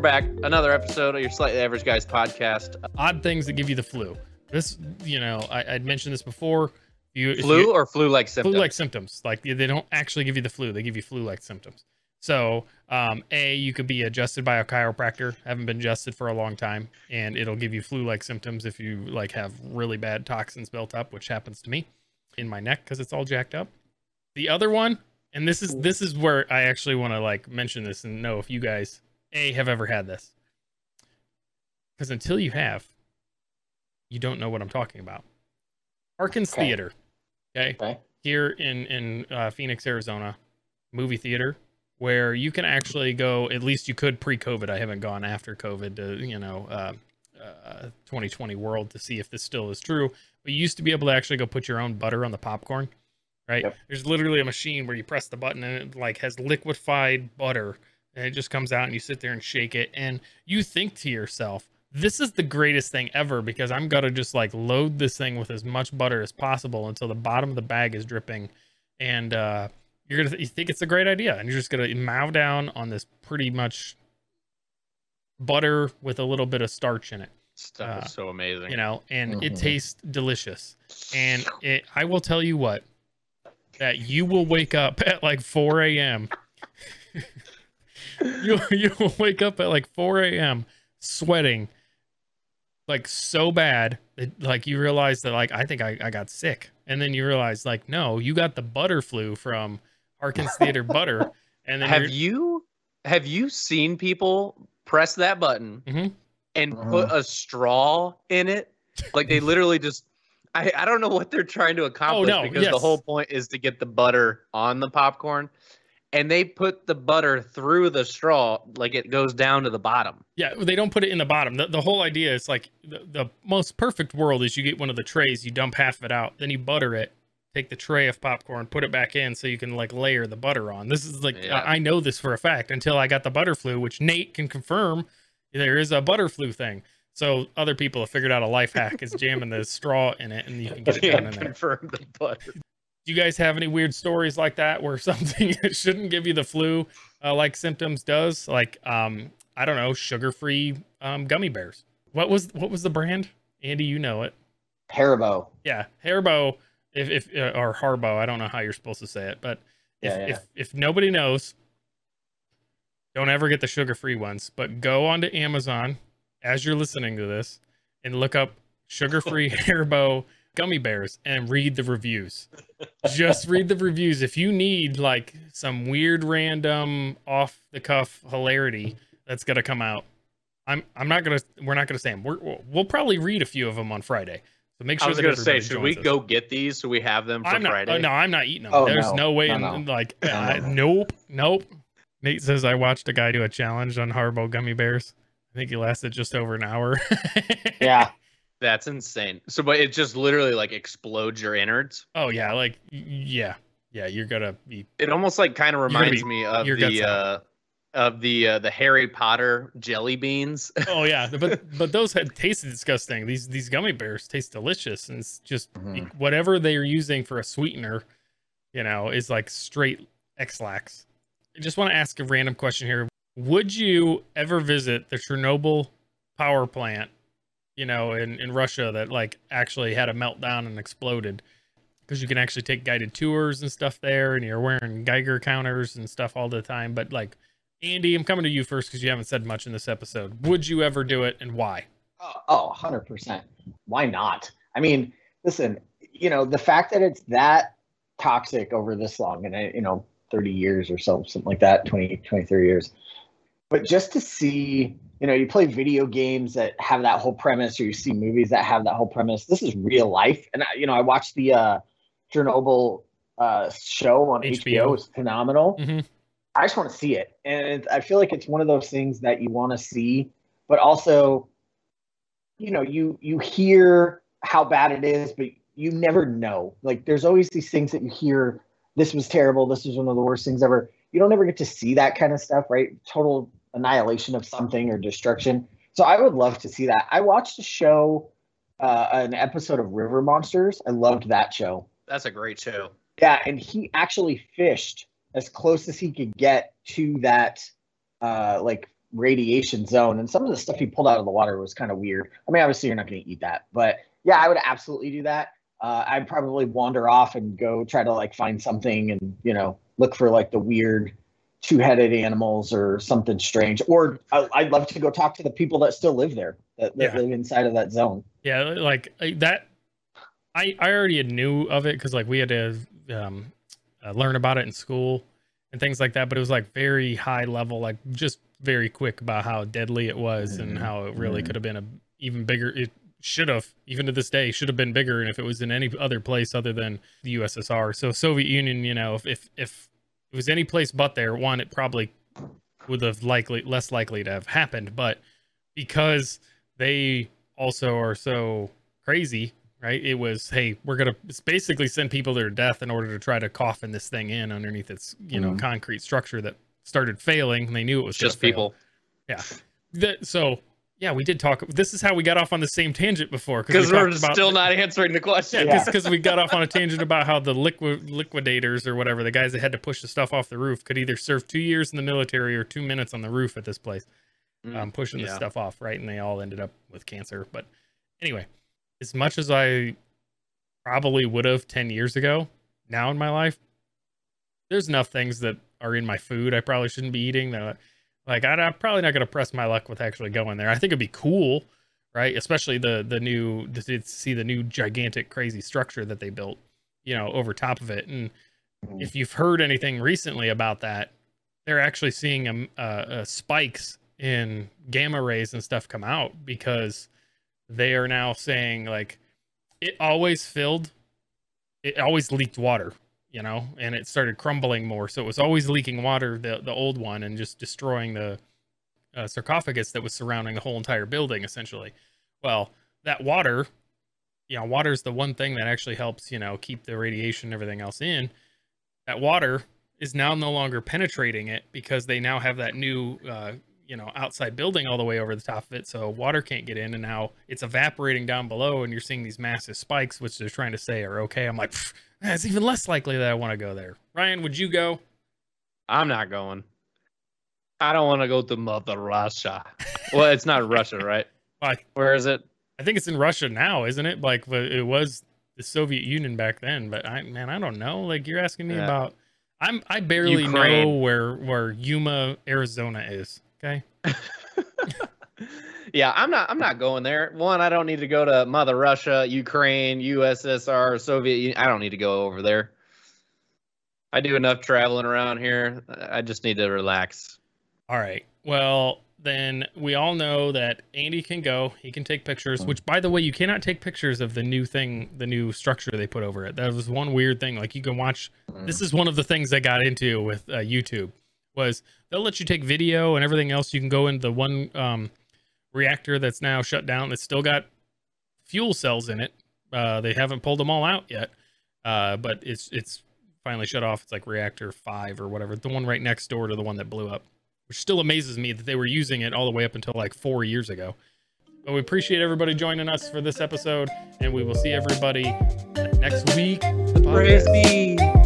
back. Another episode of your Slightly Average Guys podcast. Odd things that give you the flu. This, you know, I, I'd mentioned this before. You, Flu you- or flu-like symptoms? flu-like symptoms. Like they don't actually give you the flu; they give you flu-like symptoms. So, um, a you could be adjusted by a chiropractor. Haven't been adjusted for a long time, and it'll give you flu-like symptoms if you like have really bad toxins built up, which happens to me in my neck because it's all jacked up. The other one, and this is this is where I actually want to like mention this and know if you guys a have ever had this, because until you have, you don't know what I'm talking about. Harkins Okay. Theater. Okay Okay. here in in uh, Phoenix, Arizona, movie theater where you can actually go. At least you could pre-COVID. I haven't gone after COVID to you know uh, uh, 2020 world to see if this still is true. But you used to be able to actually go put your own butter on the popcorn, right? Yep. There's literally a machine where you press the button and it like has liquefied butter, and it just comes out and you sit there and shake it, and you think to yourself. This is the greatest thing ever because I'm gonna just like load this thing with as much butter as possible until the bottom of the bag is dripping, and uh, you're gonna you think it's a great idea, and you're just gonna mow down on this pretty much butter with a little bit of starch in it, Stuff uh, is so amazing. you know, and it Mhm. tastes delicious. And it, I will tell you what, that you will wake up at like 4 a.m. you you will wake up at like 4 a.m. sweating like so bad that like you realize that like I think I, I got sick. And then you realize like no, you got the butter flu from Harkins Theater butter. And then have you're- you have you seen people press that button Mhm. and Mhm. put a straw in it? Like they literally just I, I don't know what they're trying to accomplish no, because the whole point is to get the butter on the popcorn. And they put the butter through the straw, like it goes down to the bottom. Yeah, they don't put it in the bottom. The, the whole idea is like the, the most perfect world is you get one of the trays, you dump half of it out, then you butter it, take the tray of popcorn, put it back in so you can like layer the butter on. This is like, Yeah. I, I know this for a fact until I got the butter flu, which Nate can confirm there is a butter flu thing. So other people have figured out a life hack is jamming the straw in it and you can get it down in there. confirm the butter. Do you guys have any weird stories like that where something that shouldn't give you the flu uh, like symptoms does? Like um I don't know, sugar-free um, gummy bears. What was what was the brand? Andy, you know it. Haribo. Yeah, Haribo if if uh, or Harbo, I don't know how you're supposed to say it, but if Yeah, yeah. if if nobody knows, don't ever get the sugar-free ones, but go onto Amazon as you're listening to this and look up sugar-free Haribo gummy bears and read the reviews. Just read the reviews. If you need like some weird, random, off the cuff hilarity that's gonna come out, I'm I'm not gonna we're not gonna say them. We're, we'll- we'll probably read a few of them on Friday. So make sure. I sure was gonna say, should we us. go get these so we have them for I'm not. Friday? uh, no, I'm not eating them. Oh, There's no. no, way. No, in, no. like, No, uh, no. nope, nope. Nate says I watched a guy do a challenge on Harbo gummy bears. I think he lasted just over an hour. Yeah. That's insane. So, but it just literally like explodes your innards. Oh yeah, like yeah, yeah. You're gonna be. It almost like kind of reminds be- me of the uh, of the uh, the Harry Potter jelly beans. Oh yeah, but but those had tasted disgusting. These these gummy bears taste delicious, and it's just Mhm. whatever they're using for a sweetener, you know, is like straight Ex-Lax. I just want to ask a random question here. Would you ever visit the Chernobyl power plant, you know, in, in Russia that like actually had a meltdown and exploded? Because you can actually take guided tours and stuff there, and you're wearing Geiger counters and stuff all the time. But like, Andy, I'm coming to you first because you haven't said much in this episode. Would you ever do it, and why? Oh, 100%. Why not? I mean, listen, you know, the fact that it's that toxic over this long and, you know, 30 years or so, something like that, 20, 20, 30 years. But just to see, you know, you play video games that have that whole premise or you see movies that have that whole premise. This is real life. And, I, you know, I watched the uh, Chernobyl uh, show on HBO. HBO. It's phenomenal. Mhm. I just want to see it. And I feel like it's one of those things that you want to see, but also you know you you hear how bad it is but you never know like there's always these things that you hear this was terrible this was one of the worst things ever you don't ever get to see that kind of stuff right total annihilation of something or destruction so i would love to see that i watched a show uh, an episode of river monsters i loved that show That's a great show. yeah, and he actually fished as close as he could get to that, uh, like radiation zone, and some of the stuff he pulled out of the water was kind of weird. I mean, obviously you're not going to eat that, but yeah, I would absolutely do that. Uh, I'd probably wander off and go try to like find something and you know look for like the weird two-headed animals or something strange. Or I, would love to go talk to the people that still live there that, that yeah. live inside of that zone. Yeah, like that. I I already knew of it because like we had to um, uh, learn about it in school and things like that. But it was like very high level, like just very quick about how deadly it was mm-hmm. and how it really mm-hmm. could have been a even bigger. It should have, even to this day, should have been bigger. And if it was in any other place other than the USSR, so Soviet Union, you know, if if, if it was any place but there, one, it probably would have likely less likely to have happened. But because they also are so crazy right? It was, hey, we're gonna basically send people to their death in order to try to coffin this thing in underneath its, you know, mm. concrete structure that started failing. And they knew it was just people. Yeah. That, so yeah, we did talk. This is how we got off on the same tangent before because we are still not answering the question. Yeah, because yeah. we got off on a tangent about how the liquid liquidators or whatever the guys that had to push the stuff off the roof could either serve two years in the military or two minutes on the roof at this place, mm, um, pushing yeah. the stuff off, right? And they all ended up with cancer. But anyway, as much as I probably would have 10 years ago, now in my life, there's enough things that are in my food I probably shouldn't be eating that like I, am probably not going to press my luck with actually going there. I think it'd be cool, right? Especially the the new to see the new gigantic crazy structure that they built, you know, over top of it. And mm-hmm. if you've heard anything recently about that, they're actually seeing um, uh, uh, spikes in gamma rays and stuff come out because they are now saying like it always filled it always leaked water you know and it started crumbling more. So it was always leaking water the the old one and just destroying the uh, sarcophagus that was surrounding the whole entire building essentially. Well that water you know water is the one thing that actually helps you know keep the radiation and everything else in. That water is now no longer penetrating it because they now have that new uh, you know outside building all the way over the top of it so water can't get in and now it's evaporating down below and you're seeing these massive spikes which they're trying to say are okay. I'm like it's even less likely that i want to go there. Ryan would you go? I'm not going. I don't want to go to mother russia. Well it's not russia right? Where is it? I think it's in russia now isn't it? Like it was the soviet union back then but i man i don't know. Like you're asking me yeah. about i'm i barely Ukraine. know where where yuma arizona is Okay. yeah, I'm not. I'm not going there. One, I don't need to go to Mother Russia, Ukraine, USSR, Soviet Union. I don't need to go over there. I do enough traveling around here. I just need to relax. All right. Well, then we all know that Andy can go. He can take pictures. Which, by the way, you cannot take pictures of the new thing, the new structure they put over it. That was one weird thing. Like you can watch. This is one of the things I got into with uh, YouTube was they'll let you take video and everything else. You can go into the one um, reactor that's now shut down that's still got fuel cells in it. Uh, they haven't pulled them all out yet, uh, but it's it's finally shut off. It's like reactor five or whatever, the one right next door to the one that blew up, which still amazes me that they were using it all the way up until like four years ago. But we appreciate everybody joining us for this episode, and we will see everybody next week. Praise be.